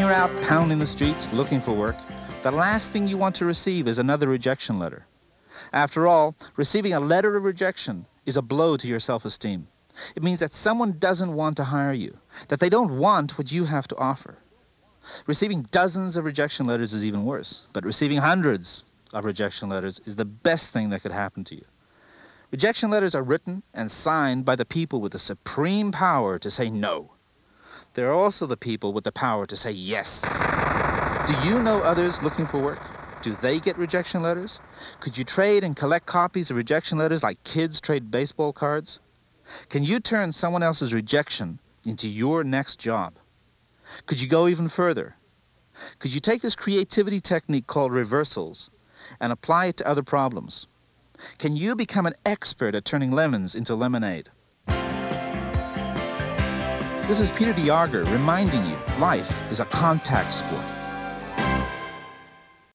you're out pounding the streets looking for work, the last thing you want to receive is another rejection letter. After all, receiving a letter of rejection is a blow to your self-esteem. It means that someone doesn't want to hire you, that they don't want what you have to offer. Receiving dozens of rejection letters is even worse, but receiving hundreds of rejection letters is the best thing that could happen to you. Rejection letters are written and signed by the people with the supreme power to say no. They're also the people with the power to say yes. Do you know others looking for work? Do they get rejection letters? Could you trade and collect copies of rejection letters like kids trade baseball cards? Can you turn someone else's rejection into your next job? Could you go even further? Could you take this creativity technique called reversals and apply it to other problems? Can you become an expert at turning lemons into lemonade? This is Peter de Jager reminding you life is a contact sport.